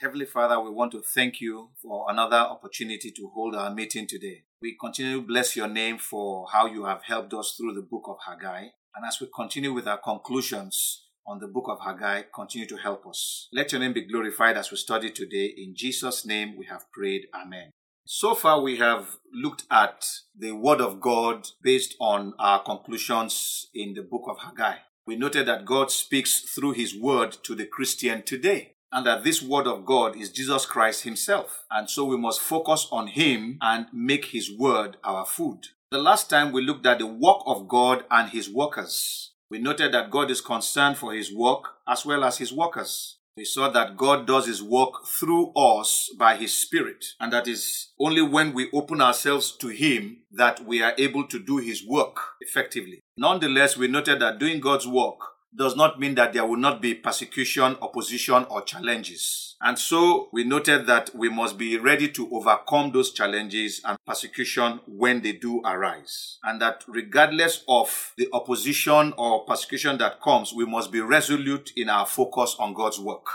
Heavenly Father, we want to thank you for another opportunity to hold our meeting today. We continue to bless your name for how you have helped us through the book of Haggai. And as we continue with our conclusions on the book of Haggai, continue to help us. Let your name be glorified as we study today. In Jesus' name we have prayed. Amen. So far, we have looked at the Word of God based on our conclusions in the book of Haggai. We noted that God speaks through His Word to the Christian today and that this word of God is Jesus Christ himself. And so we must focus on him and make his word our food. The last time we looked at the work of God and his workers. We noted that God is concerned for his work as well as his workers. We saw that God does his work through us by his spirit. And that is only when we open ourselves to him that we are able to do his work effectively. Nonetheless, we noted that doing God's work does not mean that there will not be persecution, opposition, or challenges. And so we noted that we must be ready to overcome those challenges and persecution when they do arise. And that regardless of the opposition or persecution that comes, we must be resolute in our focus on God's work.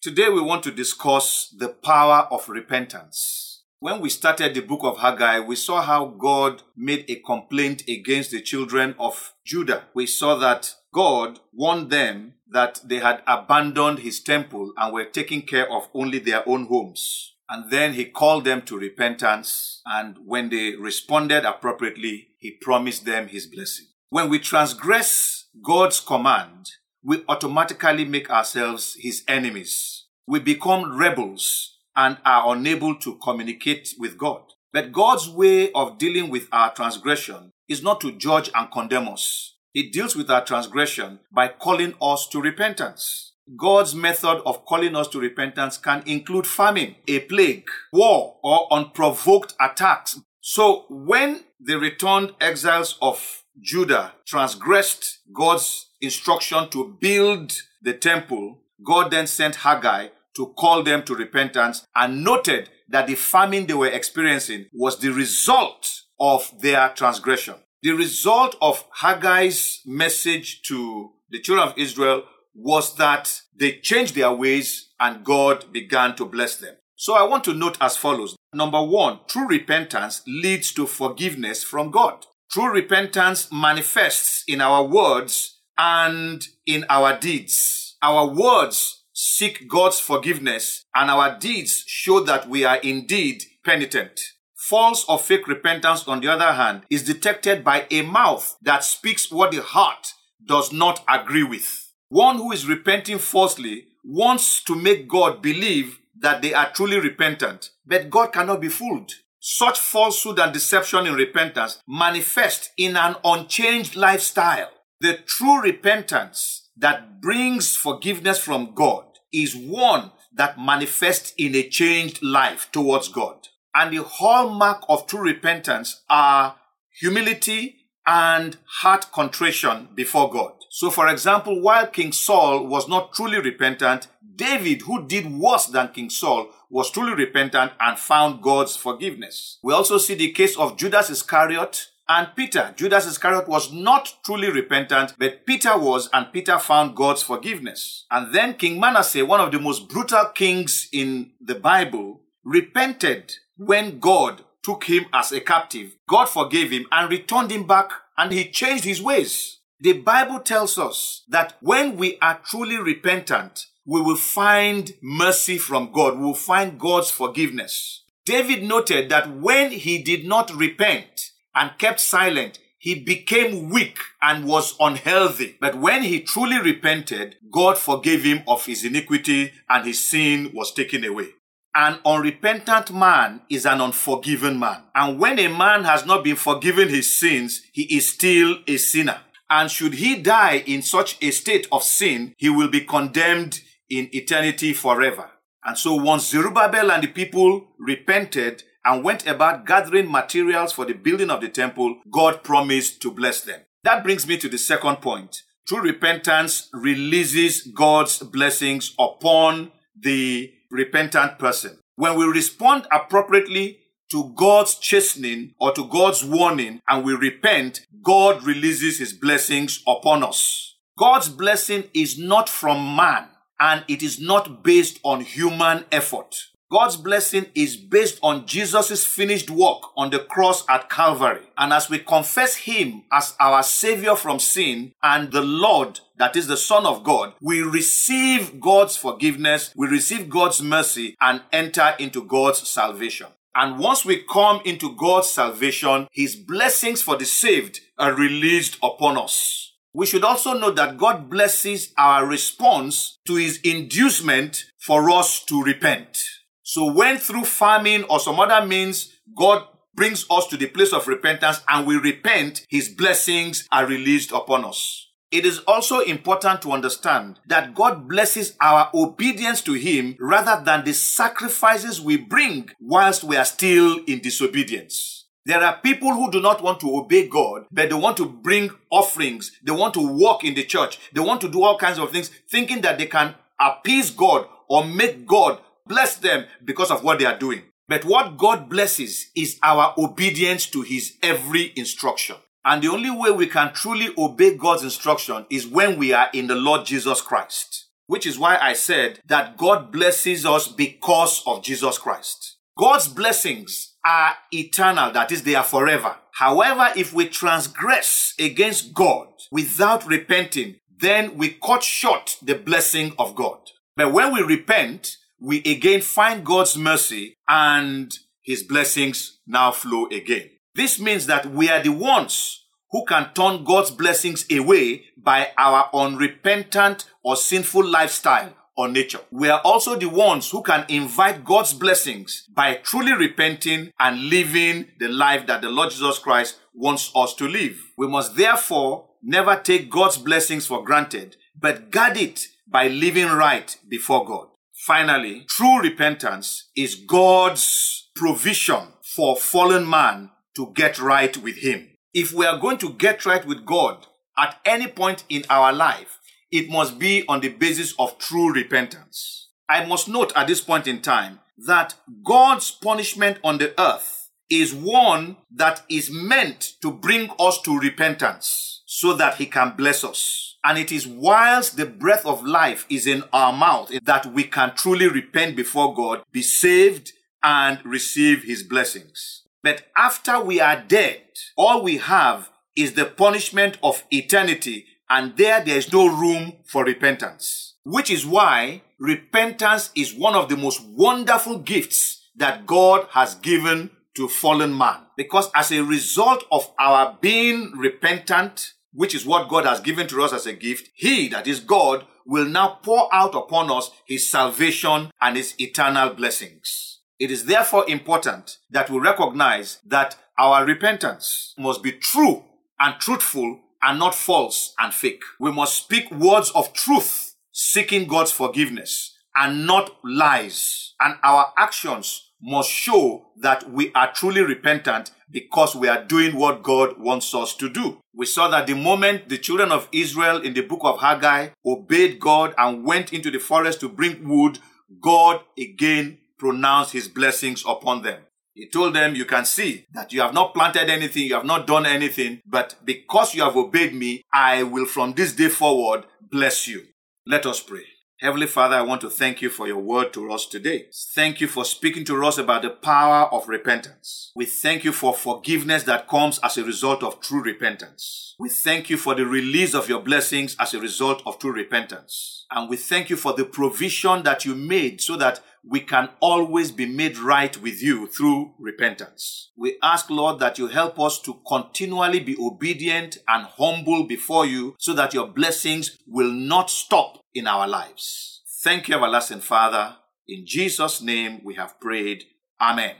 Today we want to discuss the power of repentance. When we started the book of Haggai, we saw how God made a complaint against the children of Judah. We saw that God warned them that they had abandoned his temple and were taking care of only their own homes. And then he called them to repentance. And when they responded appropriately, he promised them his blessing. When we transgress God's command, we automatically make ourselves his enemies. We become rebels and are unable to communicate with God. But God's way of dealing with our transgression is not to judge and condemn us. He deals with our transgression by calling us to repentance. God's method of calling us to repentance can include famine, a plague, war, or unprovoked attacks. So when the returned exiles of Judah transgressed God's instruction to build the temple, God then sent Haggai to call them to repentance and noted that the famine they were experiencing was the result of their transgression. The result of Haggai's message to the children of Israel was that they changed their ways and God began to bless them. So I want to note as follows. Number one, true repentance leads to forgiveness from God. True repentance manifests in our words and in our deeds. Our words seek God's forgiveness, and our deeds show that we are indeed penitent. False or fake repentance, on the other hand, is detected by a mouth that speaks what the heart does not agree with. One who is repenting falsely wants to make God believe that they are truly repentant, but God cannot be fooled. Such falsehood and deception in repentance manifest in an unchanged lifestyle. The true repentance that brings forgiveness from God is one that manifests in a changed life towards God. And the hallmark of true repentance are humility and heart contrition before God. So, for example, while King Saul was not truly repentant, David, who did worse than King Saul, was truly repentant and found God's forgiveness. We also see the case of Judas Iscariot, and Peter, Judas Iscariot was not truly repentant, but Peter was, and Peter found God's forgiveness. And then King Manasseh, one of the most brutal kings in the Bible, repented when God took him as a captive. God forgave him and returned him back, and he changed his ways. The Bible tells us that when we are truly repentant, we will find mercy from God. We will find God's forgiveness. David noted that when he did not repent, and kept silent, he became weak and was unhealthy. But when he truly repented, God forgave him of his iniquity and his sin was taken away. An unrepentant man is an unforgiven man. And when a man has not been forgiven his sins, he is still a sinner. And should he die in such a state of sin, he will be condemned in eternity forever. And so once Zerubbabel and the people repented, and went about gathering materials for the building of the temple, God promised to bless them. That brings me to the second point. True repentance releases God's blessings upon the repentant person. When we respond appropriately to God's chastening or to God's warning and we repent, God releases his blessings upon us. God's blessing is not from man. and it is not based on human effort. God's blessing is based on Jesus' finished work on the cross at Calvary. And as we confess Him as our Savior from sin and the Lord, that is the Son of God, we receive God's forgiveness, we receive God's mercy, and enter into God's salvation. And once we come into God's salvation, His blessings for the saved are released upon us. We should also know that God blesses our response to His inducement for us to repent. So when through famine or some other means, God brings us to the place of repentance and we repent, his blessings are released upon us. It is also important to understand that God blesses our obedience to Him rather than the sacrifices we bring whilst we are still in disobedience. There are people who do not want to obey God, but they want to bring offerings. They want to walk in the church. They want to do all kinds of things, thinking that they can appease God or make God bless them because of what they are doing. But what God blesses is our obedience to his every instruction. And the only way we can truly obey God's instruction is when we are in the Lord Jesus Christ. Which is why I said that God blesses us because of Jesus Christ. God's blessings are eternal, that is, they are forever. However, if we transgress against God without repenting, then we cut short the blessing of God. But when we repent, we again find God's mercy and his blessings now flow again. This means that we are the ones who can turn God's blessings away by our unrepentant or sinful lifestyle or nature. We are also the ones who can invite God's blessings by truly repenting and living the life that the Lord Jesus Christ wants us to live. We must therefore never take God's blessings for granted, but guard it by living right before God. Finally, true repentance is God's provision for fallen man to get right with Him. If we are going to get right with God at any point in our life, it must be on the basis of true repentance. I must note at this point in time that God's punishment on the earth is one that is meant to bring us to repentance so that He can bless us. And it is whilst the breath of life is in our mouth that we can truly repent before God, be saved, and receive his blessings. But after we are dead, all we have is the punishment of eternity, and there there is no room for repentance. Which is why repentance is one of the most wonderful gifts that God has given to fallen man. Because as a result of our being repentant, which is what God has given to us as a gift, He, that is God, will now pour out upon us His salvation and His eternal blessings. It is therefore important that we recognize that our repentance must be true and truthful and not false and fake. We must speak words of truth, seeking God's forgiveness and not lies. And our actions must show that we are truly repentant because we are doing what God wants us to do. We saw that the moment the children of Israel in the book of Haggai obeyed God and went into the forest to bring wood, God again pronounced his blessings upon them. He told them, You can see that you have not planted anything, you have not done anything, but because you have obeyed me, I will from this day forward bless you. Let us pray. Heavenly Father, I want to thank you for your word to us today. Thank you for speaking to us about the power of repentance. We thank you for forgiveness that comes as a result of true repentance. We thank you for the release of your blessings as a result of true repentance. And we thank you for the provision that you made so that we can always be made right with you through repentance. We ask, Lord, that you help us to continually be obedient and humble before you so that your blessings will not stop in our lives. Thank you, everlasting Father. In Jesus' name we have prayed. Amen.